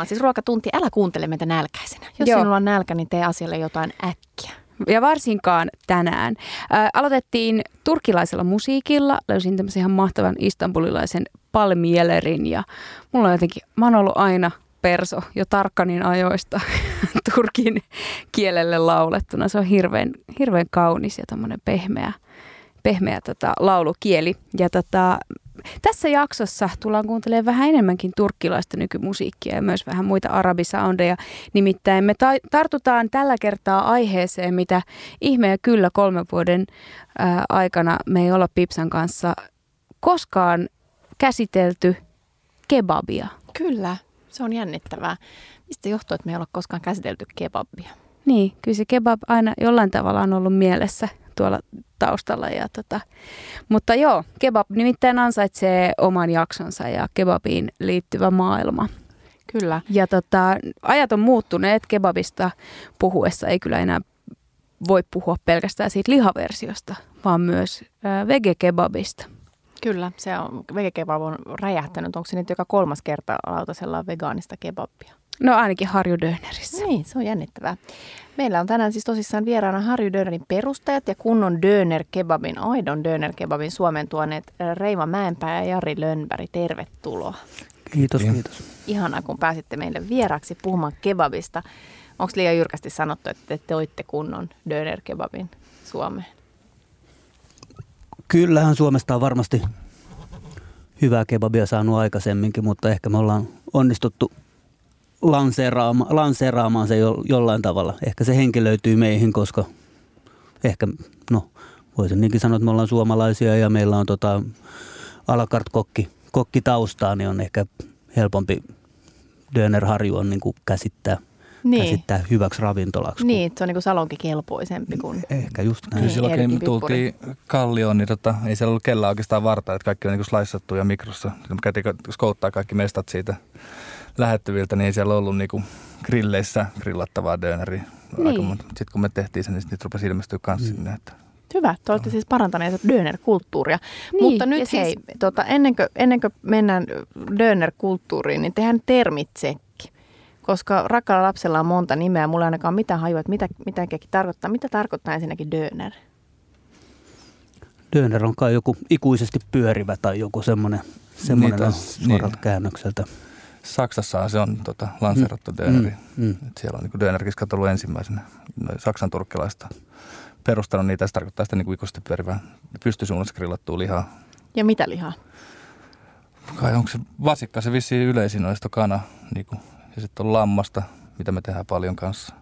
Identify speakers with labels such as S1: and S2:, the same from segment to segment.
S1: On siis ruokatunti. Älä kuuntele meitä nälkäisenä. Jos
S2: Joo.
S1: sinulla on nälkä, niin tee asialle jotain äkkiä.
S2: Ja varsinkaan tänään. Ää, aloitettiin turkilaisella musiikilla. Löysin tämmöisen ihan mahtavan istanbulilaisen palmielerin ja mulla on jotenkin, mä oon ollut aina perso jo tarkkanin ajoista turkin kielelle laulettuna. Se on hirveän, hirveän kaunis ja tämmöinen pehmeä, pehmeä tota, laulukieli. Ja tota, tässä jaksossa tullaan kuuntelemaan vähän enemmänkin turkkilaista nykymusiikkia ja myös vähän muita arabisoundeja. Nimittäin me ta- tartutaan tällä kertaa aiheeseen, mitä ihmeä kyllä kolmen vuoden ää, aikana me ei olla Pipsan kanssa koskaan käsitelty kebabia.
S1: Kyllä, se on jännittävää. Mistä johtuu, että me ei olla koskaan käsitelty kebabia?
S2: Niin, kyllä se kebab aina jollain tavalla on ollut mielessä tuolla taustalla. Ja tota. Mutta joo, kebab nimittäin ansaitsee oman jaksonsa ja kebabiin liittyvä maailma.
S1: Kyllä.
S2: Ja tota, ajat on muuttuneet kebabista puhuessa. Ei kyllä enää voi puhua pelkästään siitä lihaversiosta, vaan myös vegekebabista.
S1: Kyllä, se on, vegekebab on räjähtänyt. Onko se nyt joka kolmas kerta lautasella vegaanista kebabia?
S2: No ainakin Harju Dönerissä.
S1: Niin, se on jännittävää. Meillä on tänään siis tosissaan vieraana Harju Dönerin perustajat ja kunnon Döner Kebabin, aidon Döner Kebabin Suomeen tuoneet Reima Mäenpää ja Jari Lönnberg. Tervetuloa.
S3: Kiitos,
S4: Kiitos.
S3: kiitos.
S1: Ihanaa, kun pääsitte meille vieraksi puhumaan kebabista. Onko liian jyrkästi sanottu, että te toitte kunnon Döner Kebabin Suomeen?
S3: Kyllähän Suomesta on varmasti hyvää kebabia saanut aikaisemminkin, mutta ehkä me ollaan onnistuttu lanseeraama, lanseeraamaan se jo, jollain tavalla. Ehkä se henki löytyy meihin, koska ehkä, no voisin niinkin sanoa, että me ollaan suomalaisia ja meillä on tota, alakart kokki, kokki taustaa, niin on ehkä helpompi Dönerharju on niin kuin käsittää,
S1: Niin.
S3: käsittää hyväksi ravintolaksi.
S1: Niin, se on niin kuin salonkikelpoisempi kuin...
S3: Ehkä just näin.
S4: Kyllä
S1: Niin,
S4: silloin kun
S1: Erkki
S4: me tultiin Kallioon, niin tota, ei siellä ollut kellään oikeastaan vartaa, että kaikki on niin slaissattu ja mikrossa. Käytiin skouttaa kaikki mestat siitä lähettyviltä, niin ei siellä ollut niin grilleissä grillattavaa döneriä.
S2: Niin.
S4: Sitten kun me tehtiin sen, niin sit niitä rupesi ilmestyä kanssa sinne. Että
S1: Hyvä, te olette siis parantaneet döner-kulttuuria.
S2: Niin,
S1: Mutta
S2: ja
S1: nyt
S2: siis-
S1: hei, tota, ennen, kuin, ennen kuin mennään döner-kulttuuriin, niin tehdään termitsekki. Koska rakkaalla lapsella on monta nimeä, mulla ei ainakaan mitään hajua, että mitä, mitä kekin tarkoittaa. Mitä tarkoittaa ensinnäkin döner?
S3: Döner on kai joku ikuisesti pyörivä tai joku semmoinen, semmoinen
S4: Niin, taas-
S3: suoralta
S4: niin.
S3: käännökseltä.
S4: Saksassahan se on tota, lanseerattu mm. döneri.
S3: Mm, mm.
S4: Et siellä on niin dönerkiskat ollut ensimmäisenä. No, Saksan turkkilaista perustanut niitä. Se tarkoittaa sitä niin ikuisesti pyörivää pystysuunnassa grillattua lihaa.
S1: Ja mitä lihaa?
S4: Kai onko se vasikka se vissiin yleisin noista kana. Niin kuin, ja sitten on lammasta, mitä me tehdään paljon kanssa.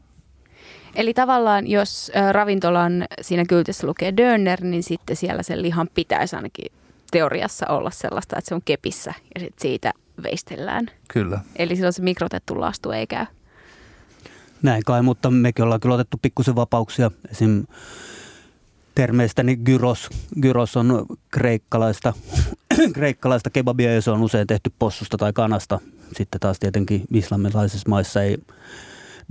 S2: Eli tavallaan, jos ravintolan siinä kyltissä lukee döner, niin sitten siellä sen lihan pitäisi ainakin teoriassa olla sellaista, että se on kepissä ja sitten siitä veistellään.
S4: Kyllä.
S2: Eli silloin se mikrotettu lastu ei käy.
S3: Näin kai, mutta mekin ollaan kyllä otettu pikkusen vapauksia. Esim. termeistäni gyros. Gyros on kreikkalaista, kreikkalaista kebabia ja se on usein tehty possusta tai kanasta. Sitten taas tietenkin islamilaisissa maissa ei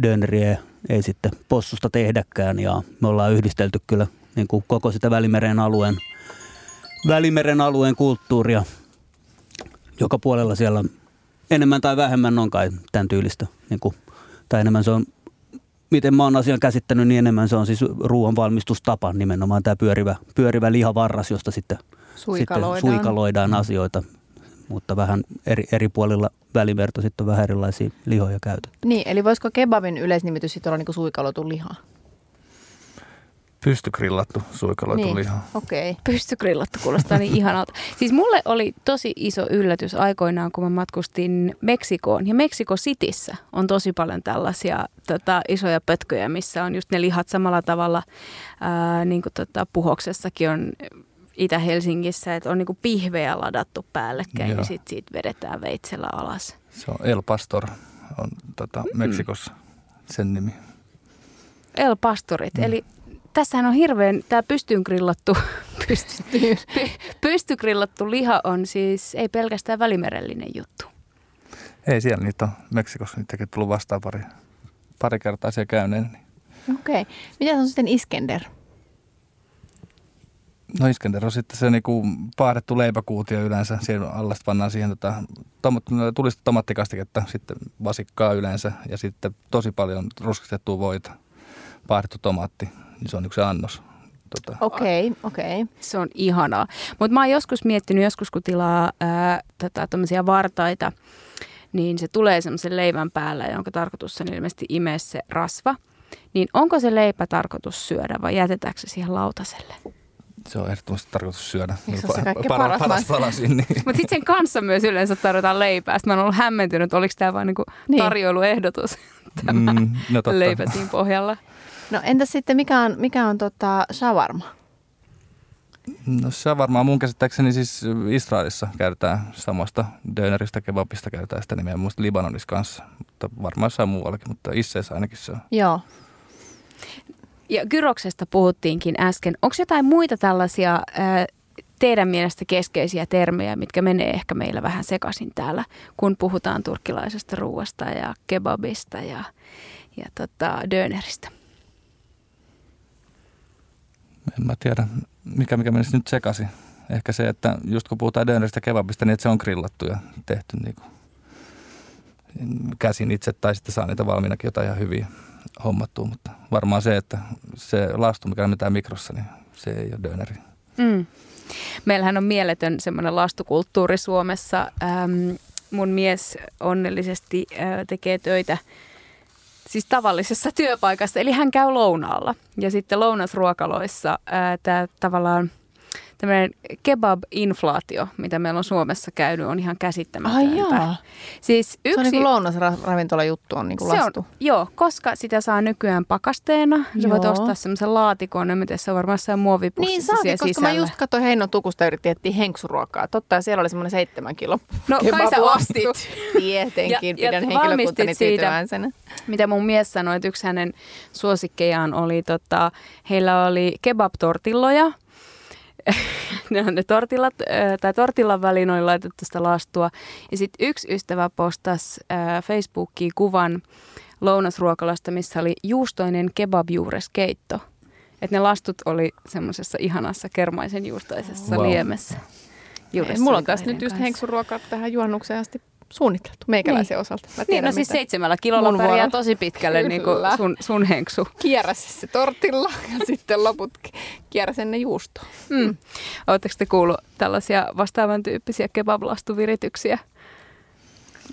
S3: döneriä ei sitten possusta tehdäkään ja me ollaan yhdistelty kyllä niin kuin koko sitä Välimeren alueen, Välimeren alueen kulttuuria. Joka puolella siellä enemmän tai vähemmän on kai tämän tyylistä. Niin kuin, tai enemmän se on, miten mä oon asian käsittänyt, niin enemmän se on siis ruoan valmistustapa nimenomaan tämä pyörivä, pyörivä lihavarras, josta sitten
S1: Suikaloidaan.
S3: sitten suikaloidaan asioita. Mutta vähän eri, eri puolilla välimerta sitten on vähän erilaisia lihoja käytetty.
S1: Niin, eli voisiko kebabin yleisnimitys sitten olla niin kuin suikaloitu liha?
S4: Pystygrillattu suikaloitu
S1: niin,
S4: liha.
S1: okei. Okay.
S2: Pystygrillattu kuulostaa niin ihanalta. Siis mulle oli tosi iso yllätys aikoinaan, kun mä matkustin Meksikoon. Ja Meksiko Cityssä on tosi paljon tällaisia tota, isoja pötköjä, missä on just ne lihat samalla tavalla, ää, niin kuin tota, Puhoksessakin on Itä-Helsingissä, että on niin kuin pihvejä ladattu päällekkäin
S4: Joo.
S2: ja sitten siitä vedetään veitsellä alas.
S4: Se on El Pastor, on tota, Meksikossa sen nimi.
S2: El Pastorit, mm. eli tässähän on hirveän, tämä pystyyn grillattu, pysty, py, pystygrillattu liha on siis ei pelkästään välimerellinen juttu.
S4: Ei siellä niitä on Meksikossa, niitäkin tullut vastaan pari, pari kertaa siellä käyneen. Niin
S1: Okei. Okay. Mitä on sitten Iskender?
S4: No Iskender on sitten se niinku paahdettu leipäkuutio yleensä. Siellä alla pannaan siihen tota, tom, tulista tomattikastiketta, sitten vasikkaa yleensä ja sitten tosi paljon ruskistettua voita, paahdettu tomaatti. Niin se on se annos. Tota.
S1: Okei, okay, okei. Okay.
S2: Se on ihanaa. Mutta mä oon joskus miettinyt, joskus kun tilaa ää, tota, vartaita, niin se tulee semmoisen leivän päällä, jonka tarkoitus on ilmeisesti imee se rasva. Niin onko se leipä tarkoitus syödä vai jätetäänkö se siihen lautaselle?
S4: Se on ehdottomasti tarkoitus syödä.
S1: Eikö se ole se
S4: paras, paras palasin, niin.
S2: Mutta sitten sen kanssa myös yleensä tarvitaan leipää. Sitten mä oon ollut hämmentynyt, oliko tämä vain niinku niin. tarjoiluehdotus tämä mm, no leipä siinä pohjalla.
S1: No entäs sitten mikä on, mikä on tota shawarma?
S4: No varmaan mun käsittääkseni siis Israelissa käytetään samasta döneristä, kebabista käytetään sitä nimeä, muista Libanonissa kanssa, mutta varmaan jossain muuallakin, mutta Isseessä ainakin se on.
S1: Joo.
S2: Ja Kyroksesta puhuttiinkin äsken. Onko jotain muita tällaisia teidän mielestä keskeisiä termejä, mitkä menee ehkä meillä vähän sekaisin täällä, kun puhutaan turkkilaisesta ruuasta ja kebabista ja, ja tota, döneristä?
S4: En mä tiedä, mikä, mikä menisi nyt sekaisin. Ehkä se, että just kun puhutaan döneristä kebabista, niin että se on grillattu ja tehty niin kuin käsin itse tai sitten saa niitä valmiinakin jotain ihan hyviä hommattua, mutta varmaan se, että se lastu, mikä on mikrossa, niin se ei ole döneri. Mm.
S2: Meillähän on mieletön semmoinen lastukulttuuri Suomessa. Ähm, mun mies onnellisesti äh, tekee töitä siis tavallisessa työpaikassa, eli hän käy lounaalla. Ja sitten lounasruokaloissa tämä tavallaan – tämmöinen kebab-inflaatio, mitä meillä on Suomessa käynyt, on ihan käsittämätöntä.
S1: Ai Siis yksi, se on niin kuin lounasravintola juttu on niin kuin lastu. On,
S2: joo, koska sitä saa nykyään pakasteena. Sä voit ostaa semmoisen laatikon, en tiedä, se on varmaan jossain muovipussissa
S1: Niin saakin, koska sisällä. mä just katsoin Heinon tukusta yritti etsiä henksuruokaa. Totta, siellä oli semmoinen seitsemän kilo
S2: No kai sä ostit.
S1: Tietenkin, ja, pidän ja henkilökuntani tyytyväisenä.
S2: Mitä mun mies sanoi, että yksi hänen suosikkejaan oli, tota, heillä oli kebab-tortilloja, ne on ne tortillat, tai tortillan väliin oli laitettu sitä lastua. Ja sitten yksi ystävä postasi Facebookiin kuvan lounasruokalasta, missä oli juustoinen kebabjuureskeitto. Että ne lastut oli semmoisessa ihanassa kermaisen juustoisessa wow. liemessä.
S1: Mulla on tässä nyt just henksuruoka tähän juhannukseen asti suunniteltu meikäläisen niin. osalta.
S2: Mä tiedän, niin, no siis seitsemällä kilolla pärjää tosi pitkälle niin kuin sun, sun henksu.
S1: Kierräsi se tortilla ja sitten loput kierräsen ne juustoon.
S2: Mm. mm. Oletteko te kuullut tällaisia vastaavan tyyppisiä kebablastuvirityksiä?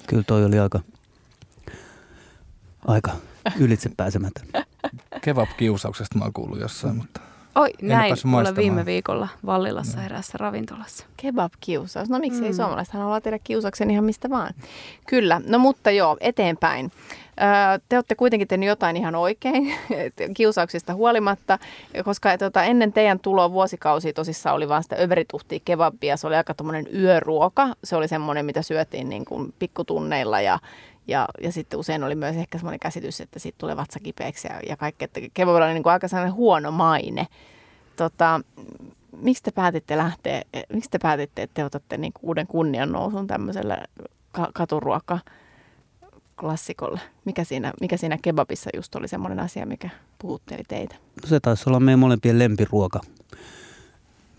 S3: Kyllä toi oli aika, aika ylitsepääsemätön.
S4: Kebab-kiusauksesta mä oon kuullut jossain, mutta...
S2: Oi, en näin kuule viime viikolla Vallilassa no. eräässä ravintolassa.
S1: Kebab-kiusaus. No miksi mm. ei suomalaiset haluaa tehdä kiusauksen ihan mistä vaan. Kyllä, no mutta joo, eteenpäin. Te olette kuitenkin tehneet jotain ihan oikein kiusauksista huolimatta, koska tuota, ennen teidän tuloa vuosikausi tosissaan oli vaan sitä överituhtia kebabia. Se oli aika tuommoinen yöruoka. Se oli semmoinen, mitä syötiin niin kuin pikkutunneilla ja ja, ja sitten usein oli myös ehkä semmoinen käsitys, että siitä tulee vatsa kipeäksi ja, ja kaikki, että kebabilla oli niin kuin aika sellainen huono maine. Tota, miksi te päätitte lähteä, miksi te päätitte, että te otatte niin kuin uuden kunniannousun tämmöiselle ka- katuruoka klassikolle? Mikä siinä, mikä siinä kebabissa just oli semmoinen asia, mikä puhutteli teitä?
S3: Se taisi olla meidän molempien lempiruoka.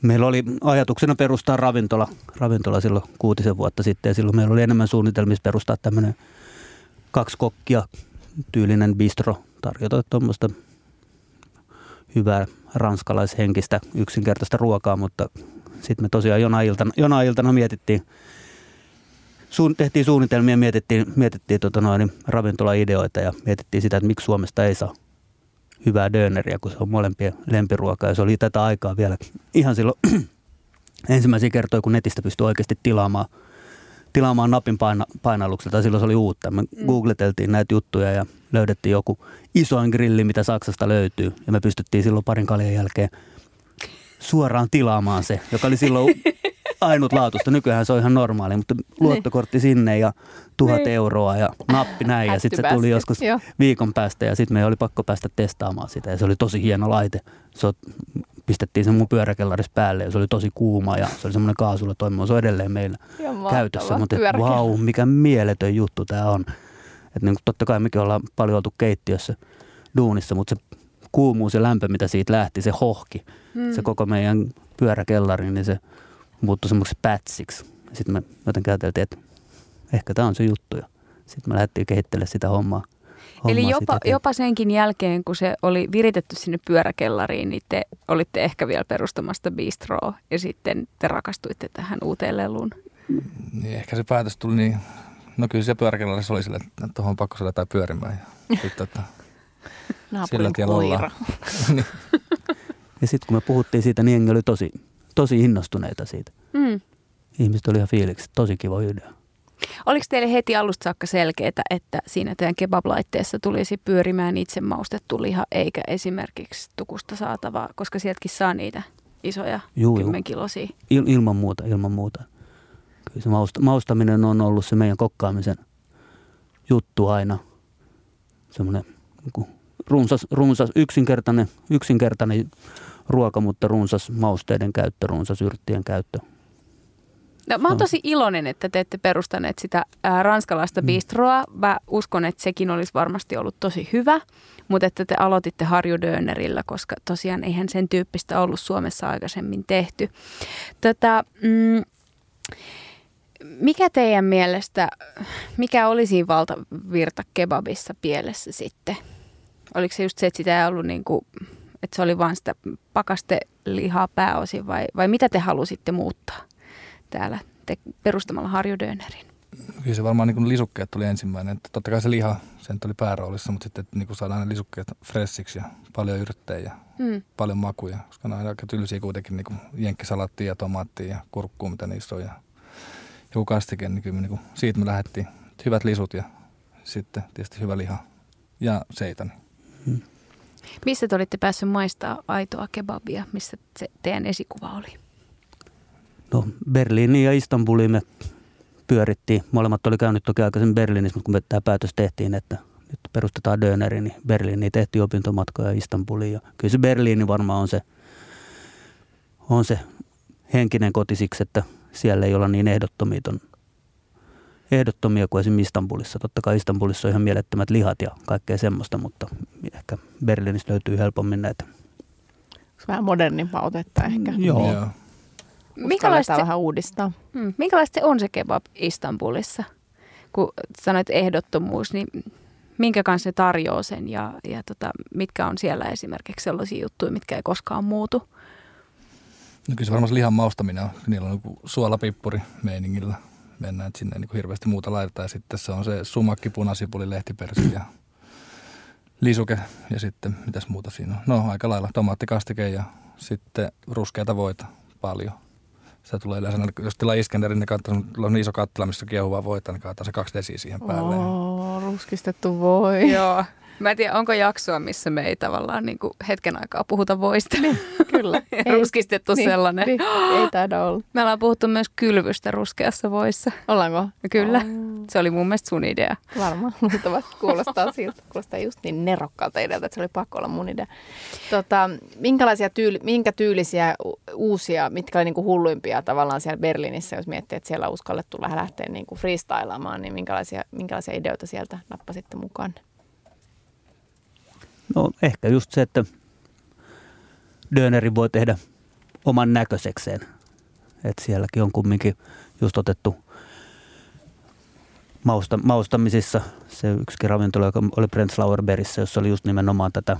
S3: Meillä oli ajatuksena perustaa ravintola, ravintola silloin kuutisen vuotta sitten ja silloin meillä oli enemmän suunnitelmissa perustaa tämmöinen kaksi kokkia tyylinen bistro tarjota tuommoista hyvää ranskalaishenkistä yksinkertaista ruokaa, mutta sitten me tosiaan jona iltana, jona iltana mietittiin, suun, tehtiin suunnitelmia, mietittiin, mietittiin tota noin, ravintolaideoita ja mietittiin sitä, että miksi Suomesta ei saa hyvää döneriä, kun se on molempien lempiruokaa. Ja se oli tätä aikaa vielä ihan silloin ensimmäisiä kertoja, kun netistä pystyi oikeasti tilaamaan – tilaamaan napin paina, painallukselta. Silloin se oli uutta. Me mm. googleteltiin näitä juttuja ja löydettiin joku isoin grilli, mitä Saksasta löytyy. Ja me pystyttiin silloin parin kaljan jälkeen suoraan tilaamaan se, joka oli silloin ainutlaatuista. Nykyään se on ihan normaali, mutta luottokortti niin. sinne ja tuhat niin. euroa ja nappi näin. Ja sitten se tuli joskus Joo. viikon päästä ja sitten me oli pakko päästä testaamaan sitä. Ja se oli tosi hieno laite. Se pistettiin se mun pyöräkellarissa päälle ja se oli tosi kuuma ja se oli semmoinen kaasulla toimiva. Se on edelleen meillä käytössä, mutta vau, wow, mikä mieletön juttu tämä on. Että niin totta kai mekin ollaan paljon oltu keittiössä duunissa, mutta se kuumuus ja lämpö, mitä siitä lähti, se hohki. Hmm. Se koko meidän pyöräkellariin, niin se muuttui semmoiseksi pätsiksi. Sitten me jotenkin ajateltiin, että ehkä tämä on se juttu. Ja sitten me lähdettiin kehittelemään sitä hommaa.
S2: Eli
S3: hommaa
S2: jopa,
S3: sitä
S2: jopa senkin jälkeen, kun se oli viritetty sinne pyöräkellariin, niin te olitte ehkä vielä perustamasta bistroa ja sitten te rakastuitte tähän uuteen leluun.
S4: Niin ehkä se päätös tuli niin, no kyllä se pyöräkellarissa oli sille, että tuohon on pakko saada jotain pyörimään. Ja sitten, että sillä tiellä ollaan. niin.
S3: Ja sitten kun me puhuttiin siitä, niin jengi oli tosi, tosi innostuneita siitä.
S2: Mm.
S3: Ihmiset oli ihan fiiliksi, tosi kiva idea.
S2: Oliko teille heti alusta saakka selkeää, että siinä teidän kebab-laitteessa tulisi pyörimään itse maustettu liha, eikä esimerkiksi tukusta saatavaa, koska sieltäkin saa niitä isoja
S3: Juu,
S2: kymmenkilosia.
S3: Il, ilman muuta, ilman muuta. Kyllä se mausta, maustaminen on ollut se meidän kokkaamisen juttu aina. Semmoinen niin runsas, runsas yksinkertainen, yksinkertainen ruoka, mutta runsas mausteiden käyttö, runsas yrttien käyttö.
S2: No, mä oon
S3: No.
S2: tosi iloinen, että te ette perustaneet sitä ää, ranskalaista
S3: Mm.
S2: bistroa. Mä uskon, että sekin olisi varmasti ollut tosi hyvä, mutta että te aloititte Harju Dönerillä, koska tosiaan eihän sen tyyppistä ollut Suomessa aikaisemmin tehty. Tätä, mm, mikä teidän mielestä, mikä oli siinä valtavirta kebabissa pielessä sitten? Oliko se just se, että sitä ei ollut niin kuin, että se oli vain sitä pakastelihaa pääosin vai, vai mitä te halusitte muuttaa? täällä te, perustamalla Harju Dönerin.
S4: Kyllä se varmaan niin lisukkeet tuli ensimmäinen. Että totta kai se liha, sen oli pääroolissa, mutta sitten että niin saadaan ne lisukkeet fressiksi ja paljon yrttejä ja
S2: Hmm.
S4: paljon makuja. Koska ne on aika tylsiä kuitenkin niin jenkkisalaattia ja tomaattia ja kurkkuu, mitä niissä on. Ja joku kastike, niin kyllä me, niin kuin, siitä me lähdettiin. Hyvät lisut ja sitten tietysti hyvä liha ja seitani.
S2: Missä te olitte päässyt maistaa aitoa kebabia? Missä se teidän esikuva oli?
S3: No Berliiniin ja Istanbuliin me pyörittiin. Molemmat oli käynyt toki aikaisemmin Berliinissä, mutta kun me tämä päätös tehtiin, että nyt perustetaan Döneri, niin Berliiniin tehtiin opintomatkoja Istanbuliin. Ja kyllä se Berliini varmaan on se, on se henkinen koti siksi, että siellä ei olla niin ehdottomia, ehdottomia kuin esimerkiksi Istanbulissa. Totta kai Istanbulissa on ihan mielettömät lihat ja kaikkea semmoista, mutta ehkä Berliinistä löytyy helpommin näitä.
S1: Vähän modernimpaa otetta ehkä.
S3: Joo.
S4: Joo.
S2: Minkälaista se,
S1: vähän uudistaa.
S2: hmm, minkälaista se on se kebab Istanbulissa? Kun sanoit ehdottomuus, niin minkä kanssa se tarjoaa sen ja, ja tota, mitkä on siellä esimerkiksi sellaisia juttuja, mitkä ei koskaan muutu?
S4: No kyllä se varmaan se lihan maustaminen on. Niillä on joku suolapippuri meiningillä. Mennään, että sinne ei niin hirveästi muuta laitetaan. Ja sitten se on se sumakki, punasipuli, lehtipersi ja lisuke. Ja sitten mitäs muuta siinä on? No aika lailla tomaattikastike ja sitten ruskeata voita paljon. Sitä tulee yleensä, jos tilaa Iskenderin, niin kannattaa, on iso kattila, missä on kiehuvaa voita, niin kannattaa se kaksi desiä siihen päälle.
S1: Oo, ruskistettu voi.
S2: Joo. Mä en tiedä, onko jaksoa, missä me ei tavallaan niin kuin hetken aikaa puhuta voista.
S1: Kyllä.
S2: Ruskistettu sellainen.
S1: Niin, ei taida olla.
S2: Me ollaan puhuttu myös kylvystä ruskeassa voissa.
S1: Ollaanko?
S2: Kyllä.
S1: Oh,
S2: Se oli mun mielestä sun idea.
S1: varmaan luultavasti kuulostaa siltä. Kuulostaa just niin nerokkaalta idealta, että se oli pakko olla mun idea. Tota, minkälaisia tyyli, minkä tyylisiä uusia, mitkä oli niinku hulluimpia tavallaan siellä Berliinissä, jos miettii, että siellä on uskallettu vähän lähteä niinku freestylaamaan, niin minkälaisia, minkälaisia ideoita sieltä nappasitte mukaan?
S3: No ehkä just se, että Dönerin voi tehdä oman näköisekseen. Että sielläkin on kumminkin just otettu mausta, maustamisissa se yksikin ravintola, joka oli Prenzlauer Bergissä, jossa oli just nimenomaan tätä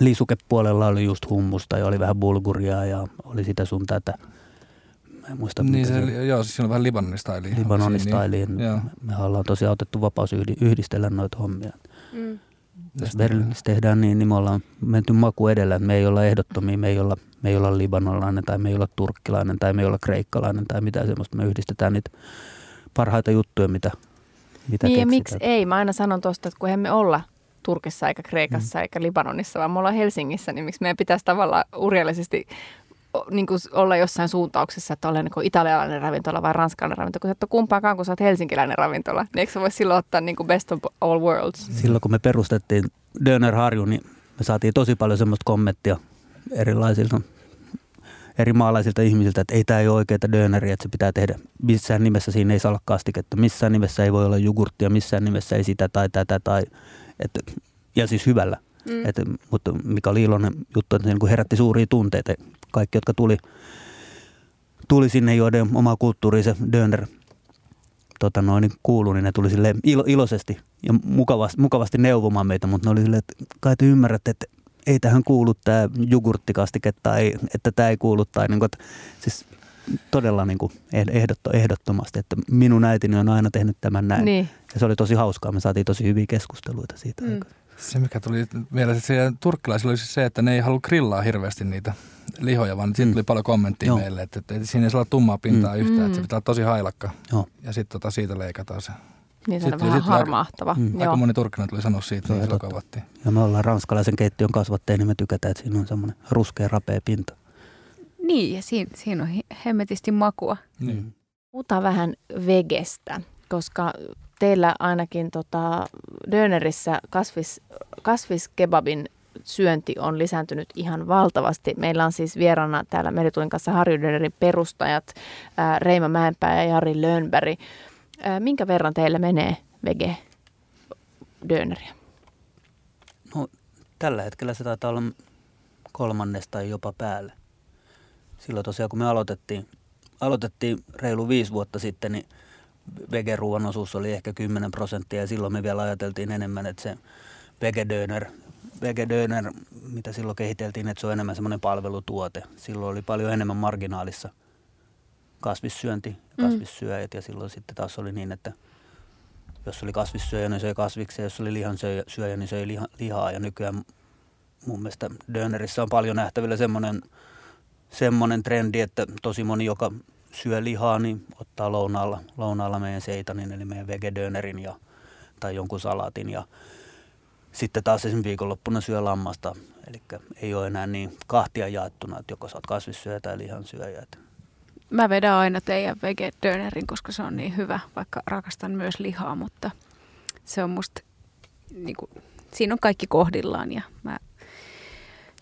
S3: lisukepuolella oli just hummusta ja oli vähän bulguria ja oli sitä sun tätä. Mä en muista,
S4: Niin se,
S3: se
S4: oli- joo, siis siinä on vähän. Libanonin Siinä, niin-. Joo.
S3: Me ollaan tosiaan otettu vapaus yhdi- yhdistellä noita hommia.
S2: Mm.
S3: Jos Berliinissä tehdään niin, niin me ollaan menty maku edellä. että Me ei olla ehdottomia, me ei olla, me ei olla libanolainen tai me ei olla turkkilainen tai me ei olla kreikkalainen tai mitään semmoista. Me yhdistetään niitä parhaita juttuja, mitä, mitä
S1: Niin ja miksi ei? Mä aina sanon tuosta, että kun emme olla Turkissa eikä Kreikassa mm. eikä Libanonissa, vaan me ollaan Helsingissä, niin miksi meidän pitäisi tavallaan urjallisesti niin kuin olla jossain suuntauksessa, että olen niin italialainen ravintola vai ranskalainen ravintola, kun sä et ole kumpaakaan, kun sä oot helsinkiläinen ravintola. Niin eikö sä voi silloin ottaa niin kuin best of all worlds?
S3: Silloin kun me perustettiin Döner Harju, niin me saatiin tosi paljon semmoista kommenttia erilaisilta eri maalaisilta ihmisiltä, että ei tämä ei ole oikeaa döneriä, että se pitää tehdä. Missään nimessä siinä ei saa olla kastiketta, missään nimessä ei voi olla jogurttia, missään nimessä ei sitä tai tätä. Tai, että, ja siis hyvällä, Mm. Et, mutta mikä oli iloinen juttu, että se niin herätti suuria tunteita. Kaikki, jotka tuli, tuli sinne, joiden oma kulttuuri se Döner tota noin, niin kuului, niin ne tuli sille ilo, iloisesti ja mukavasti, mukavasti neuvomaan meitä, mutta ne oli silleen, että kai te ymmärrätte, että ei tähän kuulu tämä jogurttikastike tai että tämä ei kuulu. Tai niin kuin, että, siis todella niin kuin ehdotto, ehdottomasti, että minun äitini on aina tehnyt tämän näin. Niin. Ja se oli tosi hauskaa, me saatiin tosi hyviä keskusteluita siitä. Mm.
S4: Se, mikä tuli mieleen, että turkkilaisilla oli siis se, että ne ei halua grillaa hirveästi niitä lihoja, vaan siitä mm. tuli paljon kommenttia Joo. meille, että, että, siinä ei saa tummaa pintaa mm. yhtään, mm. että se mm. pitää olla tosi hailakka. Joo. Ja sitten tota, siitä leikataan se.
S1: Niin se on vähän harmahtava.
S4: Mm. Aika moni turkkina tuli sanoa siitä, että se
S3: Ja me ollaan ranskalaisen keittiön kasvatteja, niin me tykätään, että siinä on semmoinen ruskea rapea pinta.
S2: Niin, ja siinä, siinä on hemmetisti makua.
S1: Niin. Puhutaan vähän vegestä, koska teillä ainakin tota, Dönerissä kasvis, kasviskebabin syönti on lisääntynyt ihan valtavasti. Meillä on siis vieraana täällä Meritulin kanssa Harjudönerin perustajat ää, Reima Mäenpää ja Jari Lönberg. Ää, minkä verran teillä menee vege döneriä?
S3: No, tällä hetkellä se taitaa olla kolmannesta tai jopa päälle. Silloin tosiaan kun me aloitettiin, aloitettiin reilu viisi vuotta sitten, niin vegeruoan osuus oli ehkä 10 prosenttia ja silloin me vielä ajateltiin enemmän, että se vegedöner, vegedöner, mitä silloin kehiteltiin, että se on enemmän semmoinen palvelutuote. Silloin oli paljon enemmän marginaalissa kasvissyönti ja mm. kasvissyöjät ja silloin sitten taas oli niin, että jos oli kasvissyöjä, niin söi kasviksia, jos oli lihansyöjä, niin söi liha, lihaa ja nykyään mun mielestä dönerissä on paljon nähtävillä semmoinen, semmoinen trendi, että tosi moni, joka syö lihaa, niin ottaa lounaalla, lounaalla meidän seitanin, eli meidän vegedönerin ja, tai jonkun salatin. Ja sitten taas esimerkiksi viikonloppuna syö lammasta, eli ei ole enää niin kahtia jaettuna, että joko sä oot kasvissyöjä tai lihansyöjä.
S2: Mä vedän aina teidän vegedönerin, koska se on niin hyvä, vaikka rakastan myös lihaa, mutta se on musta, niin kuin, siinä on kaikki kohdillaan ja mä,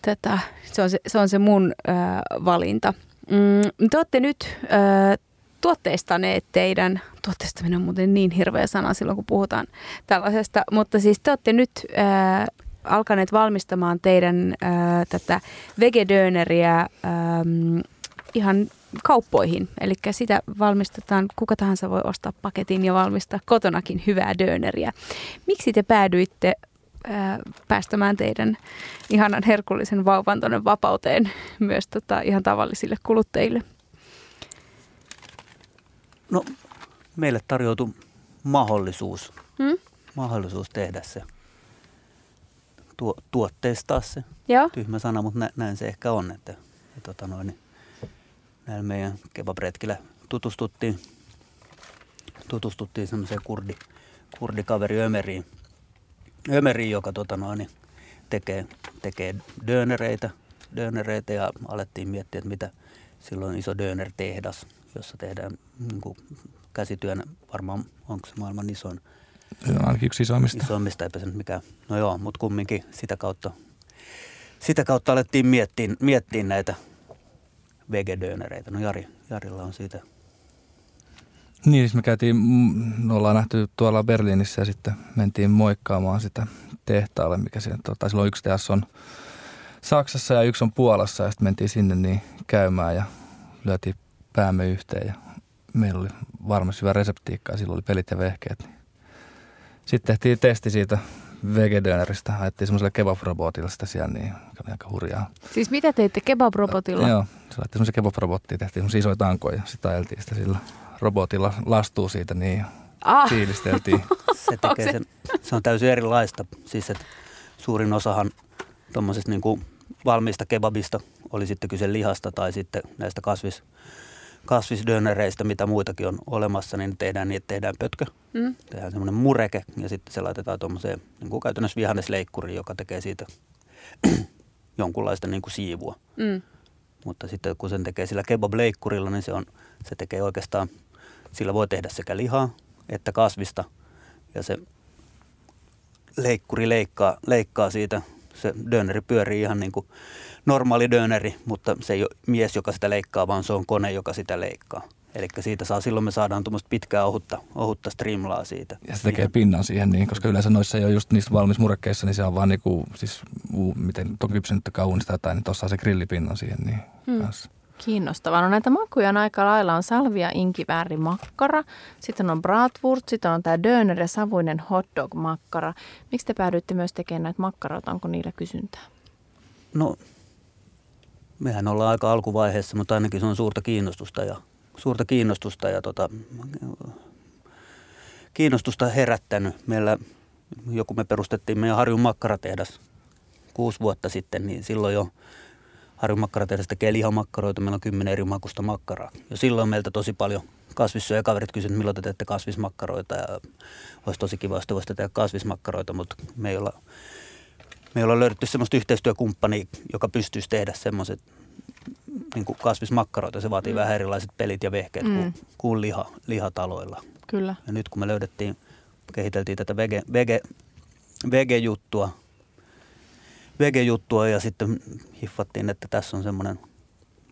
S2: tätä, se, on se, se on se mun äh, valinta. Mm, te olette nyt äh, tuotteistaneet teidän, tuotteistaminen on muuten niin hirveä sana silloin kun puhutaan tällaisesta, mutta siis te olette nyt äh, alkaneet valmistamaan teidän äh, tätä vegedöneriä ihan kauppoihin. Eli sitä valmistetaan, kuka tahansa voi ostaa paketin ja valmistaa kotonakin hyvää döneriä. Miksi te päädyitte päästämään teidän ihanan herkullisen vauvan tuonne vapauteen myös tota, ihan tavallisille kuluttajille?
S3: No, meille tarjoutui mahdollisuus, hmm? mahdollisuus tehdä se, tuo, tuotteistaa se. Joo. Tyhmä sana, mutta nä, näin se ehkä on, että ja tota noin, niin näillä meidän kebabretkillä tutustuttiin, tutustuttiin semmoiseen kurdi, kurdikaveri Ömeriin, Ömeri, joka tota noin, niin tekee, tekee dönereitä, dönereitä ja alettiin miettiä, että mitä silloin iso döner-tehdas, jossa tehdään niin kuin käsityönä, varmaan onko se maailman isoin.
S4: Se on ainakin yksi isoimmista.
S3: Isoimmista, eipä se nyt mikään. No joo, mutta kumminkin sitä kautta, sitä kautta alettiin miettiä, miettiä näitä vegedönereitä. No Jari, Jarilla on siitä
S4: niin, siis me käytiin, me ollaan nähty tuolla Berliinissä ja sitten mentiin moikkaamaan sitä tehtaalle, mikä siellä, tota, silloin yksi teas on Saksassa ja yksi on Puolassa ja sitten mentiin sinne niin käymään ja lyötiin päämme yhteen ja meillä oli varmasti hyvä reseptiikka ja silloin oli pelit ja vehkeet. Niin. Sitten tehtiin testi siitä vegedöneristä, ajettiin semmoiselle kebab-robotilla sitä siellä, niin oli aika hurjaa.
S2: Siis mitä teitte kebab-robotilla?
S4: Joo, se laittoi semmoisen kebab-robottiin, tehtiin semmoisia isoja tankoja ja sitten ajeltiin sitä sillä robotilla lastuu siitä, niin ah. fiilisteltiin.
S3: Se, tekee sen, se on täysin erilaista. Siis että suurin osahan tuommoisesta niin kuin valmiista kebabista, oli sitten kyse lihasta tai sitten näistä kasvis, kasvisdönereistä, mitä muitakin on olemassa, niin tehdään niin, että tehdään pötkö. Mm. Tehdään semmoinen mureke ja sitten se laitetaan tuommoiseen niin kuin käytännössä vihannesleikkuriin, joka tekee siitä jonkunlaista niin kuin siivua. Mm. Mutta sitten kun sen tekee sillä kebab-leikkurilla, niin se, on, se tekee oikeastaan sillä voi tehdä sekä lihaa että kasvista ja se leikkuri leikkaa, leikkaa siitä. Se döneri pyörii ihan niin kuin normaali döneri, mutta se ei ole mies, joka sitä leikkaa, vaan se on kone, joka sitä leikkaa. Eli siitä saa, silloin me saadaan tuommoista pitkää ohutta, ohutta strimlaa siitä.
S4: Ja se tekee pinnan siihen, niin, koska yleensä noissa ei ole just niissä valmis murekkeissa, niin se on vaan niinku, siis uu, miten on kypsynyttä kaunista jotain, niin tuossa on se grillipinnan siihen niin hmm. kanssa.
S1: Kiinnostavaa. No näitä makuja on aika lailla. On salvia, inkivääri, makkara. Sitten on bratwurst, sitten on tämä döner ja savuinen hotdog makkara. Miksi te päädyitte myös tekemään näitä makkaroita? Onko niillä kysyntää?
S3: No, mehän ollaan aika alkuvaiheessa, mutta ainakin se on suurta kiinnostusta ja, suurta kiinnostusta ja tota, kiinnostusta herättänyt. Meillä joku me perustettiin meidän Harjun makkaratehdas kuusi vuotta sitten, niin silloin jo – Harjun makkaratehdas tekee lihamakkaroita, meillä on kymmenen eri makusta makkaraa. Ja silloin meiltä tosi paljon kasvissyöjä kaverit kysyivät, milloin te teette kasvismakkaroita ja olisi tosi kiva, jos te voisitte tehdä kasvismakkaroita, mutta me ei olla, me ei olla löydetty semmoista yhteistyökumppania, joka pystyisi tehdä semmoiset niin kuin kasvismakkaroita. Se vaatii mm. vähän erilaiset pelit ja vehkeet mm. kuin, kuin liha, lihataloilla.
S1: Kyllä.
S3: Ja nyt kun me löydettiin, kehiteltiin tätä vege, vege, vege-juttua, vege-juttua ja sitten hiffattiin, että tässä on semmoinen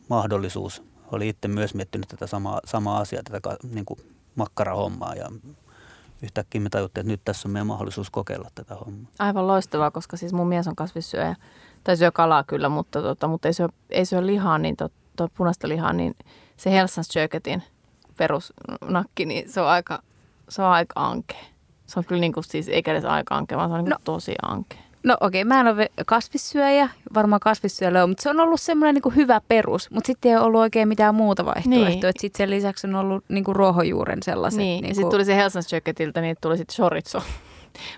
S3: mahdollisuus. Oli itse myös miettinyt tätä samaa, samaa asiaa, tätä niin kuin makkarahommaa ja yhtäkkiä me tajuttiin, että nyt tässä on meidän mahdollisuus kokeilla tätä hommaa.
S1: Aivan loistavaa, koska siis mun mies on kasvissyöjä, tai syö kalaa kyllä, mutta, tota, mutta ei, syö, ei syö lihaa, niin to, to, punaista lihaa, niin se Helsans perusnakki, niin se on aika, se on aika ankea. Se on kyllä niin kuin siis, eikä edes aika ankea, vaan se on niin no. tosi ankea.
S2: No okei, okay, mä en ole kasvissyöjä, varmaan kasvissyöjä on, mutta se on ollut semmoinen niin hyvä perus, mutta sitten ei ole ollut oikein mitään muuta vaihtoehtoa. Niin. Sitten sen lisäksi on ollut niin kuin ruohonjuuren sellaiset.
S1: Niin, niin sitten tuli se Helsingin Jöketiltä, niin tuli sitten chorizo.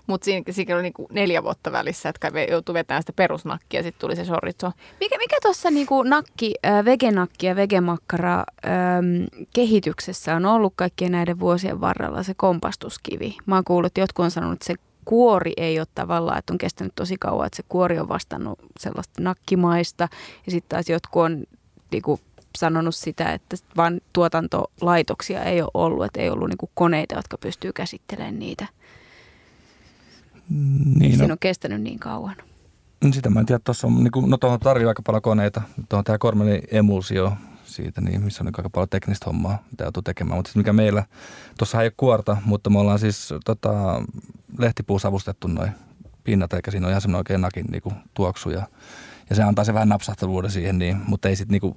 S1: Mutta siinä, siinä oli niinku neljä vuotta välissä, että joutui vetämään sitä perusnakkia ja sitten tuli se chorizo.
S2: Mikä, mikä tuossa niinku nakki, äh, vegenakki ja vegemakkara ähm, kehityksessä on ollut kaikkien näiden vuosien varrella se kompastuskivi? Mä oon kuullut, että jotkut on sanonut, että se kuori ei ole tavallaan, että on kestänyt tosi kauan, että se kuori on vastannut sellaista nakkimaista. Ja sitten taas jotkut on niin kuin, sanonut sitä, että vaan tuotantolaitoksia ei ole ollut, että ei ollut niin kuin koneita, jotka pystyy käsittelemään niitä. Niin, Siinä no. on kestänyt niin kauan.
S4: Sitä mä en tiedä, tuossa on, niin kuin, no tuohon tarvii aika paljon koneita. Tuohon tämä Kormelin emulsio, siitä, niin missä on aika paljon teknistä hommaa, mitä joutuu tekemään. Mutta mikä meillä, tuossa ei ole kuorta, mutta me ollaan siis tota, lehtipuusavustettu noin pinnat, eikä siinä on ihan semmoinen oikein nakin niin kuin, tuoksu. Ja, ja, se antaa se vähän napsahtavuuden siihen, niin, mutta ei sitten niin,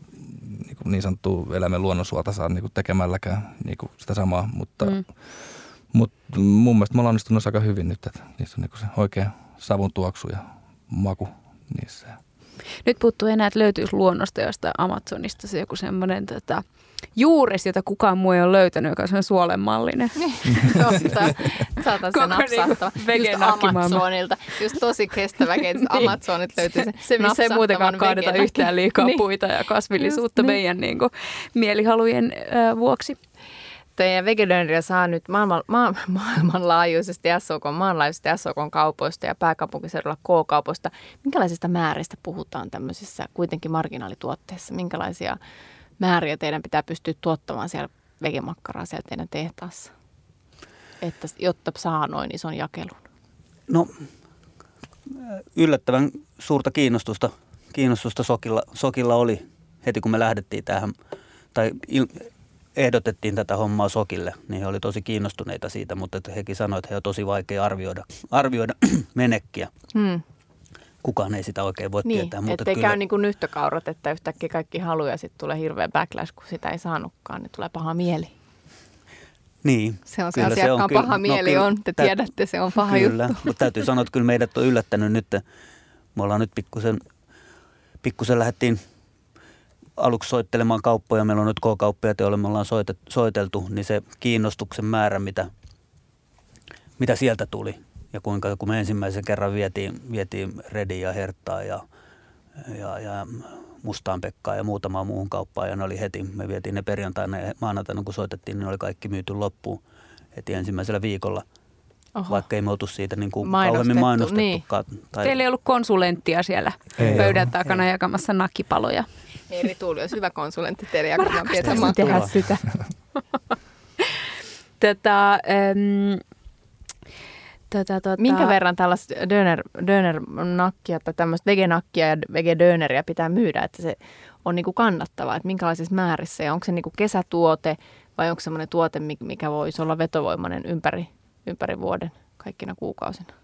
S4: niin, niin sanottu eläimen luonnonsuolta saa niin kuin, tekemälläkään niin kuin, sitä samaa. Mutta, mm. mutta mun mielestä me ollaan onnistunut aika hyvin nyt, että niissä on niin kuin, se oikea savun tuoksu ja maku niissä.
S2: Nyt puuttuu enää, että löytyisi luonnosta jostain Amazonista se joku semmoinen tota, juures, jota kukaan muu ei ole löytänyt, joka on semmoinen suolenmallinen.
S1: Totta. Saatan sen napsahtaa. Just Amazonilta. Just tosi kestävä kehitys. niin. Amazonit löytyy se
S2: Se, missä ei muutenkaan kaadeta yhtään liikaa niin. puita ja kasvillisuutta Just, meidän niin. Niin mielihalujen äh, vuoksi
S1: teidän vegetariania saa nyt maailman, ma, maailmanlaajuisesti SOK, maanlaajuisesti SOK kaupoista ja pääkaupunkiseudulla K-kaupoista. Minkälaisista määristä puhutaan tämmöisissä kuitenkin marginaalituotteissa? Minkälaisia määriä teidän pitää pystyä tuottamaan siellä vegemakkaraa siellä teidän tehtaassa, että, jotta saa noin ison jakelun?
S3: No yllättävän suurta kiinnostusta, kiinnostusta Sokilla, Sokilla oli heti kun me lähdettiin tähän, tai il, ehdotettiin tätä hommaa Sokille, niin he oli tosi kiinnostuneita siitä, mutta että hekin sanoivat, että he on tosi vaikea arvioida, arvioida menekkiä. Hmm. Kukaan ei sitä oikein voi
S1: niin,
S3: tietää.
S1: Mutta ettei kyllä... käy niin kuin nyhtökaurat, että yhtäkkiä kaikki haluaa ja sitten tulee hirveä backlash, kun sitä ei saanutkaan, niin tulee paha mieli.
S3: Niin.
S1: Se on se asiakkaan on, paha no, mieli no, on, te tä, tiedätte, se on paha
S3: kyllä,
S1: juttu.
S3: mutta täytyy sanoa, että kyllä meidät on yllättänyt nyt. Me ollaan nyt pikkusen, pikkusen lähdettiin aluksi soittelemaan kauppoja, meillä on nyt K-kauppoja, joille me ollaan soitet, soiteltu, niin se kiinnostuksen määrä, mitä, mitä sieltä tuli ja kuinka kun me ensimmäisen kerran vietiin, vietiin Redi ja Herttaa ja, ja, ja Mustaan Pekkaa ja muutamaa muuhun kauppaan ja ne oli heti, me vietiin ne perjantaina ja maanantaina kun soitettiin, niin ne oli kaikki myyty loppuun heti ensimmäisellä viikolla – Oho. vaikka ei me oltu siitä niin kuin kauemmin mainostettukaan.
S2: Niin. Tai... Teillä ei ollut konsulenttia siellä ei pöydän ole. takana ei. jakamassa nakkipaloja.
S1: Eri Tuuli olisi hyvä konsulentti teille jakamaan
S2: pientä tehdä sitä. Tätä, ähm,
S1: Tota, tota... Minkä verran tällaista döner, döner-nakkia tai tämmöistä vegenakkia ja vegedöneriä pitää myydä, että se on niin kuin kannattavaa, että minkälaisissa määrissä ja onko se niin kuin kesätuote vai onko semmoinen tuote, mikä voisi olla vetovoimainen ympäri, ympäri vuoden kaikkina kuukausina?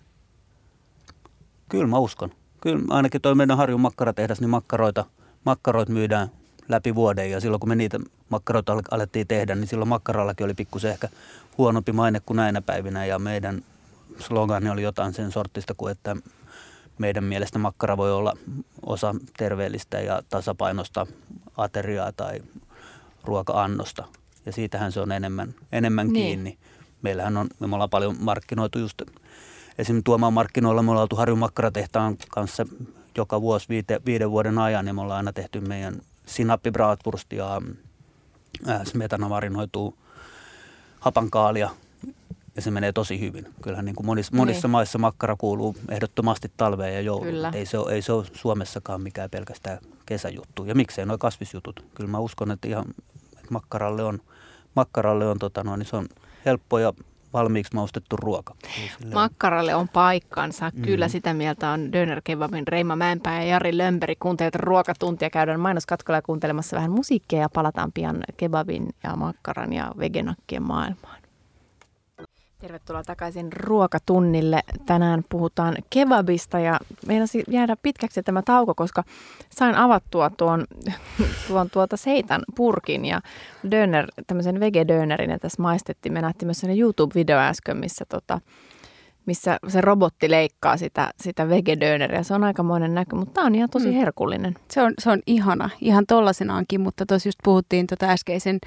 S3: Kyllä mä uskon. Kyllä ainakin toi meidän Harjun makkaratehdas, niin makkaroita, makkaroita myydään läpi vuoden ja silloin kun me niitä makkaroita alettiin tehdä, niin silloin makkarallakin oli pikkusen ehkä huonompi maine kuin näinä päivinä ja meidän slogani oli jotain sen sortista kuin, että meidän mielestä makkara voi olla osa terveellistä ja tasapainosta ateriaa tai ruoka-annosta. Ja siitähän se on enemmän, enemmän niin. kiinni. Meillähän on, me ollaan paljon markkinoitu just esimerkiksi tuomaan markkinoilla, me ollaan oltu Harjun makkaratehtaan kanssa joka vuosi viite, viiden vuoden ajan, niin me ollaan aina tehty meidän sinappi bratwurst ja smetana marinoituu hapankaalia ja se menee tosi hyvin. Kyllähän niin kuin monissa, monissa niin. maissa makkara kuuluu ehdottomasti talveen ja jouluun. Ei se, ole, ei se ole Suomessakaan mikään pelkästään kesäjuttu. Ja miksei nuo kasvisjutut. Kyllä mä uskon, että ihan että makkaralle on, makkaralle on, tota noin, niin se on helppo ja valmiiksi maustettu ruoka.
S1: Makkaralle on paikkansa. Mm. Kyllä sitä mieltä on Döner Kebabin Reima Mäenpää ja Jari Lömberi. Kuuntelet ruokatuntia, käydään mainoskatkolla kuuntelemassa vähän musiikkia ja palataan pian kebabin ja makkaran ja vegenakkien maailmaan. Tervetuloa takaisin ruokatunnille. Tänään puhutaan kebabista ja meinasi jäädä pitkäksi tämä tauko, koska sain avattua tuon, tuon tuota seitan purkin ja döner, tämmöisen vegedönerin ja tässä maistettiin. Me nähtiin myös YouTube-video äsken, missä tota, missä se robotti leikkaa sitä, sitä vegedöneriä. Se on aikamoinen näky, mutta tämä on ihan tosi mm. herkullinen.
S2: Se on, se on ihana, ihan tollasenaankin, mutta tuossa just puhuttiin tota äskeisen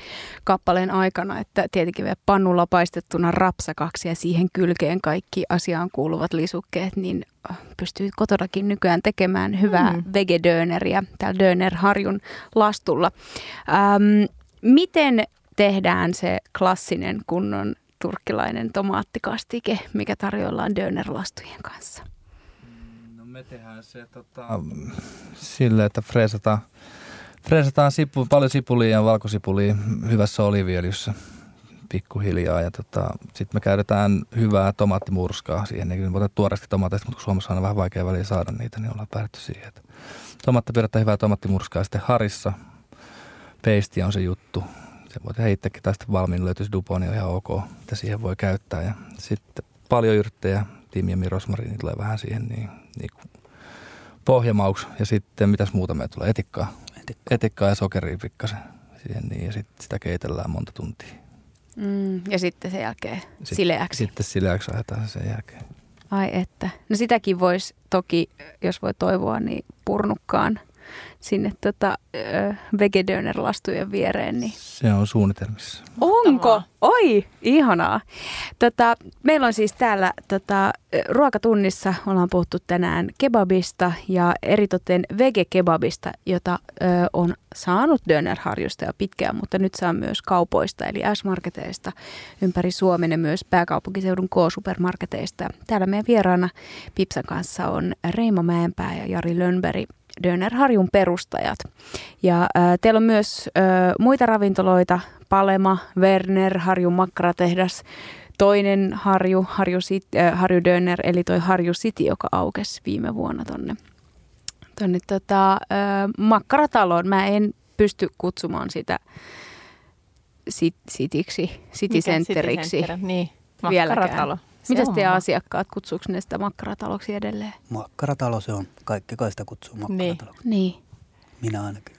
S2: kappaleen aikana, että tietenkin vielä pannulla paistettuna rapsakaksi ja siihen kylkeen kaikki asiaan kuuluvat lisukkeet, niin äh, pystyy kotonakin nykyään tekemään hyvää mm. vegedöneriä täällä Dönerharjun lastulla. Ähm, miten tehdään se klassinen kunnon turkkilainen tomaattikastike, mikä tarjoillaan dönerlastujen kanssa?
S4: No me tehdään se tota, sille, että freesataan, freesataan sipu, paljon sipulia ja valkosipulia hyvässä oliviöljyssä pikkuhiljaa. Ja tota, sitten me käytetään hyvää tomaattimurskaa siihen. Niin me tuoreesti tomaateista, mutta kun Suomessa on vähän vaikea väliin saada niitä, niin ollaan päädytty siihen. Että tomaatti pidetään hyvää tomaattimurskaa ja sitten harissa peisti on se juttu se voi tehdä itsekin sitten valmiin löytyisi Duponi niin on ihan ok, mitä siihen voi käyttää. Ja sitten paljon yrttejä, timjami, rosmariini tulee vähän siihen niin, niin kuin pohjamauksi. Ja sitten mitäs muuta me tulee, etikkaa. Etikkaa, etikkaa ja sokeria pikkasen siihen niin, ja sitten sitä keitellään monta tuntia.
S2: Mm, ja sitten sen jälkeen Sitt, sileäksi.
S4: Sitten sileäksi ajetaan sen jälkeen.
S2: Ai että. No sitäkin voisi toki, jos voi toivoa, niin purnukkaan – sinne tota, vegedöner-lastujen viereen. Niin.
S4: Se on suunnitelmissa.
S2: Onko? Oi, ihanaa. Tota, meillä on siis täällä tota, ruokatunnissa, ollaan puhuttu tänään kebabista ja eritoten vege-kebabista, jota ö, on saanut Dönerharjusta jo pitkään, mutta nyt saa myös kaupoista eli S-marketeista ympäri Suomen ja myös pääkaupunkiseudun K-supermarketeista. Täällä meidän vieraana Pipsan kanssa on Reima Mäenpää ja Jari Lönberg Dönerharjun perustajat. Ja äh, teillä on myös äh, muita ravintoloita, Palema, Werner, Harjun makkaratehdas, toinen Harju, Harju, äh, Harju Döner, eli toi Harju City, joka aukesi viime vuonna tonne, tonne tota, äh, makkarataloon. Mä en pysty kutsumaan sitä sit, sitiksi, city centeriksi
S1: niin,
S2: vieläkään. Mitäs teidän asiakkaat, kutsuuko ne sitä makkarataloksi edelleen?
S3: Makkaratalo se on. Kaikki kai sitä kutsuu makkarataloksi.
S2: Niin.
S3: Minä ainakin.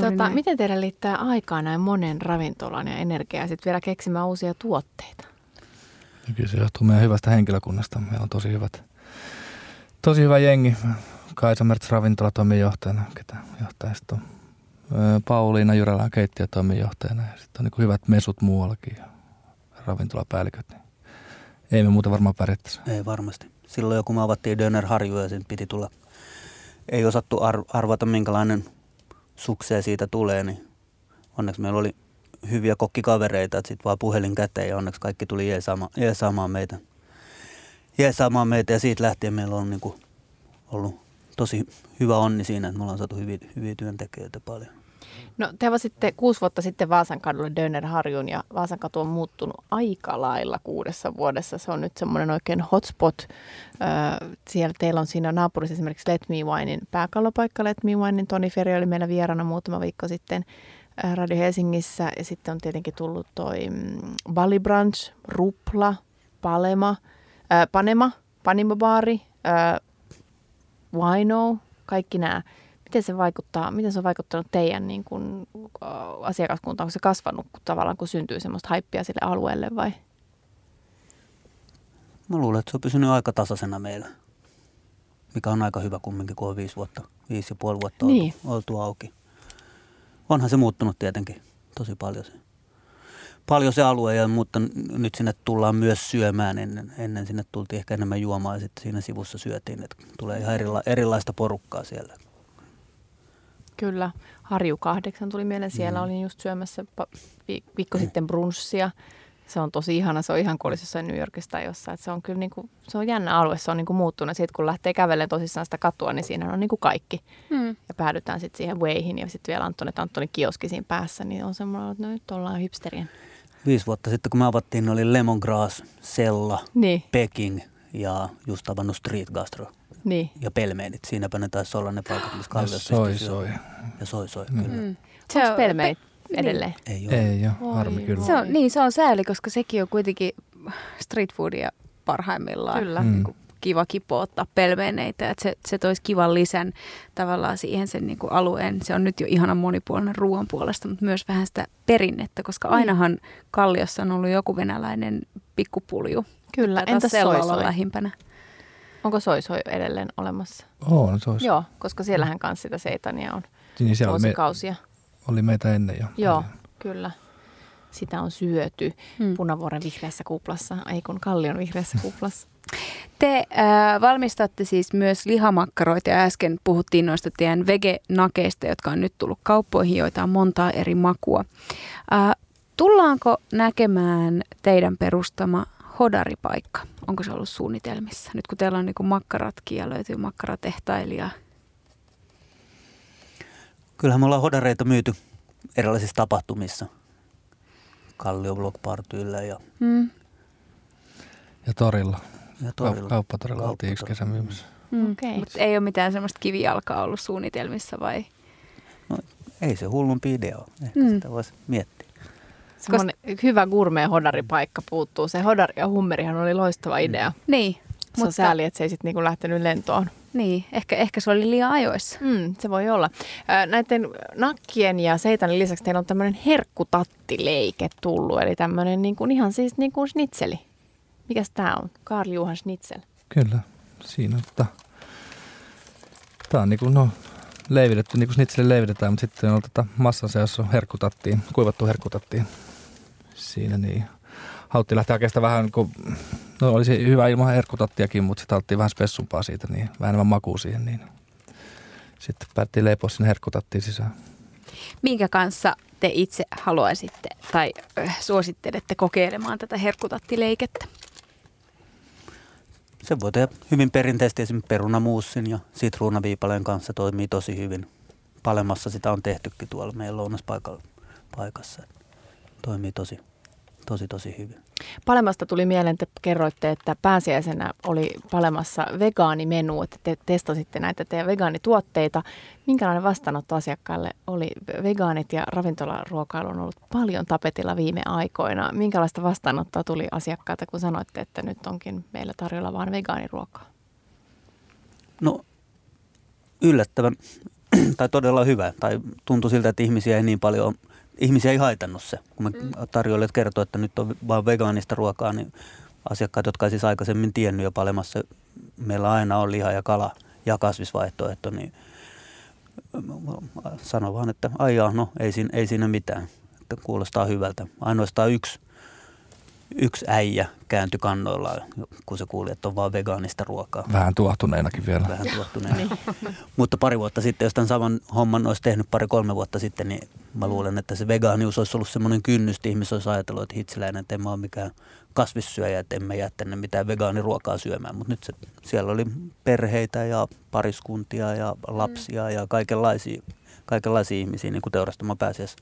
S1: tota, miten teidän liittää aikaa näin monen ravintolan ja energiaa sitten vielä keksimään uusia tuotteita?
S4: Kyllä se johtuu meidän hyvästä henkilökunnasta. Meillä on tosi hyvät, tosi hyvä jengi. Kaisa Mertz ravintola toimijohtajana, ketä johtaa. Sitten on Pauliina Jyrälä keittiö toimijohtajana ja sitten on niin hyvät mesut muuallakin ja ravintolapäälliköt. Niin ei me muuta varmaan pärjättäisi.
S3: Ei varmasti. Silloin joku me avattiin Döner Harju ja sen piti tulla. Ei osattu arvata minkälainen suksee siitä tulee, niin onneksi meillä oli hyviä kokkikavereita, että sitten vaan puhelin käteen ja onneksi kaikki tuli jeesaamaan, meitä. Jeesaamaan meitä ja siitä lähtien meillä on niin ollut tosi hyvä onni siinä, että me ollaan saatu hyviä, hyviä työntekijöitä paljon.
S1: No te avasitte kuusi vuotta sitten Vaasan kadulle Döner Harjun ja Vaasan katu on muuttunut aika lailla kuudessa vuodessa. Se on nyt semmoinen oikein hotspot. Siellä teillä on siinä naapurissa esimerkiksi Let Me Winein pääkallopaikka. Let Me Winein Toni Feri oli meillä vieraana muutama viikko sitten Radio Helsingissä. Ja sitten on tietenkin tullut toi mm, Bali Brunch, Rupla, Palema, Panema, Panimobaari, Wino, kaikki nämä miten se vaikuttaa, miten se on vaikuttanut teidän niin kuin, asiakaskuntaan? Onko se kasvanut tavallaan, kun syntyy semmoista haippia sille alueelle vai?
S3: Mä luulen, että se on pysynyt aika tasaisena meillä, mikä on aika hyvä kumminkin, kun on viisi vuotta, viisi ja puoli vuotta niin. oltu, oltu auki. Onhan se muuttunut tietenkin tosi paljon se, paljon se alue, ja, mutta nyt sinne tullaan myös syömään. Ennen, ennen sinne tultiin ehkä enemmän juomaan ja sitten siinä sivussa syötiin. Että tulee ihan erila, erilaista porukkaa siellä.
S1: Kyllä. Harju 8 tuli mieleen. Siellä mm. olin just syömässä viikko sitten brunssia. Se on tosi ihana. Se on ihan kuin olisi jossain New Yorkista tai jossain. se on kyllä niin kuin, se on jännä alue. Se on niin kuin muuttunut. Sitten kun lähtee kävelemään tosissaan sitä katua, niin siinä on niin kuin kaikki. Mm. Ja päädytään sitten siihen Weihin ja sitten vielä Antoni Antoni kioski siinä päässä. Niin on semmoinen, että no nyt ollaan hipsterien.
S3: Viisi vuotta sitten, kun me avattiin, oli Lemongrass, Sella, niin. Peking ja just avannut Street Gastro niin. ja pelmeenit. Siinäpä ne taisi olla ne paikat, missä Kalliossa
S4: soi soi.
S3: Ja soi soi, mm. kyllä. Mm.
S1: Se on pelmeenit pe- edelleen?
S3: Ei ole.
S4: Ei ole, harmi kyllä.
S2: Se on, niin, se on sääli, koska sekin on kuitenkin street foodia parhaimmillaan. Kyllä. Mm. Niin kiva kipo ottaa pelmeeneitä, että se, se toisi kivan lisän tavallaan siihen sen niin kuin alueen. Se on nyt jo ihana monipuolinen ruoan puolesta, mutta myös vähän sitä perinnettä, koska ainahan Kalliossa on ollut joku venäläinen pikkupulju.
S1: Kyllä, entä soisoi?
S2: lähimpänä.
S1: Onko soisoi edelleen olemassa?
S4: On soisoi.
S1: Joo, koska siellähän kanssa sitä seitania on niin siellä vuosikausia.
S4: Me, oli meitä ennen jo.
S1: Joo, kyllä. Sitä on syöty hmm. Punavuoren vihreässä kuplassa, ei kun Kallion vihreässä kuplassa.
S2: Te äh, valmistatte siis myös lihamakkaroita ja äsken puhuttiin noista teidän vege-nakeista, jotka on nyt tullut kauppoihin, joita on montaa eri makua. Äh, tullaanko näkemään teidän perustama hodaripaikka? Onko se ollut suunnitelmissa? Nyt kun teillä on niin makkaratkin ja löytyy makkaratehtailija.
S3: Kyllähän me ollaan hodareita myyty erilaisissa tapahtumissa. Kallio Block ja... Mm.
S4: Ja torilla. Ja torilla. Kauppatorilla oltiin yksi kesä myymässä.
S2: Mm. Okay. Mutta ei ole mitään semmoista kivijalkaa ollut suunnitelmissa vai?
S3: No, ei se hullumpi idea ole. Ehkä mm. sitä voisi miettiä.
S1: Semmoinen Koska... hyvä gourmet-hodaripaikka puuttuu. Se hodari ja hummerihan oli loistava mm. idea.
S2: Niin.
S1: Se mutta... on sääli, että se ei sitten niinku lähtenyt lentoon.
S2: Niin, ehkä, ehkä se oli liian ajoissa.
S1: Mm, se voi olla. Näiden nakkien ja seitan lisäksi teillä on tämmöinen herkkutattileike tullut, eli tämmöinen niin kuin, ihan siis niin kuin schnitseli. Mikäs tämä on? Karl Johan Schnitzel.
S4: Kyllä, siinä on tota, Tämä on niin kuin, no, leivitetty, niin kuin snitseli leivitetään, mutta sitten on tota massan seassa herkkutattiin, kuivattu herkkutattiin siinä, niin haluttiin lähteä oikeastaan vähän, kun, no olisi hyvä ilman herkkutattiakin, mutta sitten haluttiin vähän spessumpaa siitä, niin vähän enemmän makua siihen, niin sitten päättiin leipoa sinne herkkutattiin sisään.
S2: Minkä kanssa te itse haluaisitte tai suosittelette kokeilemaan tätä herkkutattileikettä?
S3: Se voi tehdä hyvin perinteisesti esimerkiksi perunamuussin ja sitruunaviipaleen kanssa toimii tosi hyvin. Palemassa sitä on tehtykin tuolla meidän lounaspaikassa. Toimii tosi, tosi, tosi hyvin.
S1: Palemasta tuli mieleen, että kerroitte, että pääsiäisenä oli Palemassa vegaanimenu, että te testasitte näitä teidän vegaanituotteita. Minkälainen vastaanotto asiakkaille oli? Vegaanit ja ravintolaruokailu on ollut paljon tapetilla viime aikoina. Minkälaista vastaanottoa tuli asiakkailta, kun sanoitte, että nyt onkin meillä tarjolla vain vegaaniruokaa?
S3: No yllättävän tai todella hyvä. Tai tuntui siltä, että ihmisiä ei niin paljon ihmisiä ei haitannut se. Kun me mm. tarjoilijat kertoo, että nyt on vain vegaanista ruokaa, niin asiakkaat, jotka ei siis aikaisemmin tiennyt jo palemassa, meillä aina on liha ja kala ja kasvisvaihtoehto, niin sano vaan, että aijaa, no ei siinä, ei siinä mitään. Että kuulostaa hyvältä. Ainoastaan yksi yksi äijä kääntyi kannoillaan, kun se kuuli, että on vain vegaanista ruokaa.
S4: Vähän tuohtuneenakin vielä.
S3: Vähän tuohtuneena. Niin. Mutta pari vuotta sitten, jos tämän saman homman olisi tehnyt pari-kolme vuotta sitten, niin mä luulen, että se vegaanius olisi ollut semmoinen kynnys, että ihmiset olisi ajatellut, että hitsiläinen, että en mä ole mikään kasvissyöjä, että emme jää tänne mitään vegaaniruokaa syömään. Mutta nyt se, siellä oli perheitä ja pariskuntia ja lapsia ja kaikenlaisia, kaikenlaisia ihmisiä niin kuin teurastamopääsiäis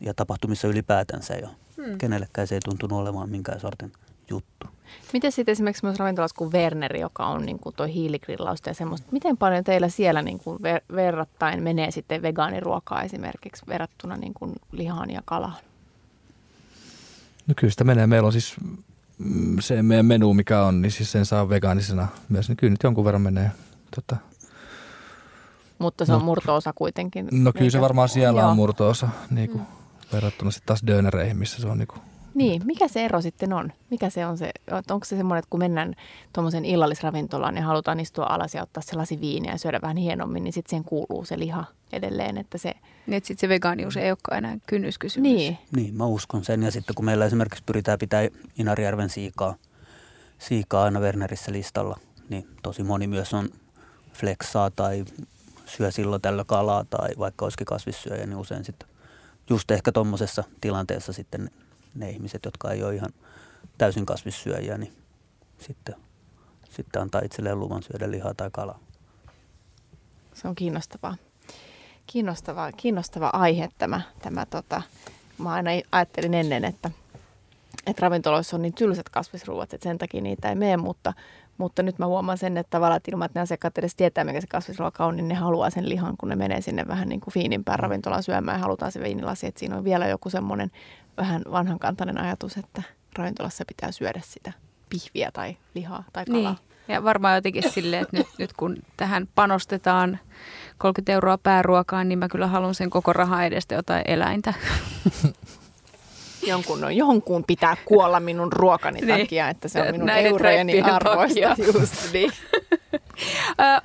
S3: ja tapahtumissa ylipäätänsä. Ja hmm. kenellekään se ei tuntunut olevan minkään sortin juttu.
S1: Miten sitten esimerkiksi myös ravintolassa kuin Werneri, joka on niin kuin tuo hiiligrillausta ja semmoista, miten paljon teillä siellä niin kuin ver- verrattain menee sitten vegaaniruokaa esimerkiksi verrattuna niin kuin lihaan ja kalaan?
S4: No kyllä sitä menee. Meillä on siis se meidän menu, mikä on, niin siis sen saa vegaanisena myös, niin kyllä nyt jonkun verran menee. Tota.
S1: Mutta se no, on murtoosa kuitenkin.
S4: No kyllä se varmaan siellä Joo. on murtoosa, niin kuin, mm. Verrattuna sitten taas dönereihin, missä se on niin kuin
S1: niin, mikä se ero sitten on? Mikä se on se, onko se semmoinen, että kun mennään tuommoisen illallisravintolaan ja halutaan istua alas ja ottaa se lasi viiniä ja syödä vähän hienommin, niin sitten siihen kuuluu se liha edelleen, että se...
S2: Niin, että sitten se vegaanius ei olekaan enää kynnyskysymys.
S1: Niin.
S3: Niin, mä uskon sen. Ja sitten kun meillä esimerkiksi pyritään pitää Inarijärven siikaa, siikaa aina Wernerissä listalla, niin tosi moni myös on flexaa tai syö silloin tällä kalaa tai vaikka olisikin kasvissyöjä, niin usein sitten just ehkä tuommoisessa tilanteessa sitten ne ihmiset, jotka ei ole ihan täysin kasvissyöjiä, niin sitten, sitten antaa itselleen luvan syödä lihaa tai kalaa.
S1: Se on kiinnostavaa. Kiinnostava, kiinnostava aihe tämä. tämä tota, mä aina ajattelin ennen, että, että ravintoloissa on niin tylsät kasvisruuat, että sen takia niitä ei mene, mutta, mutta nyt mä huomaan sen, että tavallaan ilman, että ne asiakkaat edes tietää, mikä se kasvisruoka on, niin ne haluaa sen lihan, kun ne menee sinne vähän niin kuin fiinimpään ravintolaan syömään ja halutaan se viinilasi, että siinä on vielä joku semmoinen vähän vanhankantainen ajatus, että ravintolassa pitää syödä sitä pihviä tai lihaa tai kalaa. Niin.
S2: Ja varmaan jotenkin silleen, että nyt, nyt kun tähän panostetaan 30 euroa pääruokaan, niin mä kyllä haluan sen koko rahaa edestä jotain eläintä.
S1: Jonkun, no, jonkun pitää kuolla minun ruokani niin. takia, että se on minun Näiden eurojeni arvoista. Just niin.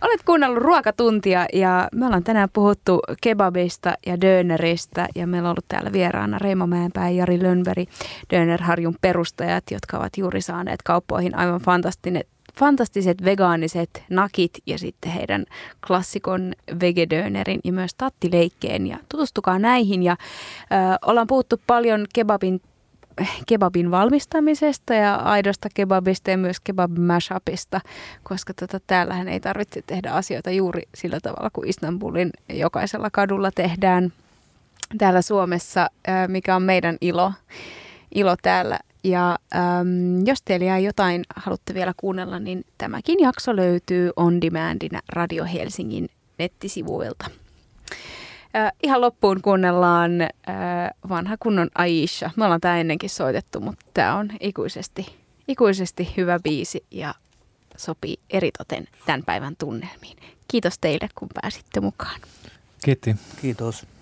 S2: olet kuunnellut ruokatuntia ja me ollaan tänään puhuttu kebabista ja döneristä ja meillä on ollut täällä vieraana Reimo Mäenpää ja Jari Lönnberg, Dönerharjun perustajat, jotka ovat juuri saaneet kauppoihin aivan fantastinen fantastiset vegaaniset nakit ja sitten heidän klassikon vegedönerin ja myös tattileikkeen. Ja tutustukaa näihin ja ö, ollaan puhuttu paljon kebabin kebabin valmistamisesta ja aidosta kebabista ja myös kebab mashupista, koska tota, täällähän ei tarvitse tehdä asioita juuri sillä tavalla kuin Istanbulin jokaisella kadulla tehdään täällä Suomessa, mikä on meidän ilo, ilo täällä. Ja äm, jos teillä jää jotain, haluatte vielä kuunnella, niin tämäkin jakso löytyy on demandina Radio Helsingin nettisivuilta. Äh, ihan loppuun kuunnellaan äh, vanha kunnon Aisha. Me ollaan tämä ennenkin soitettu, mutta tämä on ikuisesti, ikuisesti hyvä biisi ja sopii eritoten tämän päivän tunnelmiin. Kiitos teille, kun pääsitte mukaan.
S4: Kiitos.
S3: Kiitos.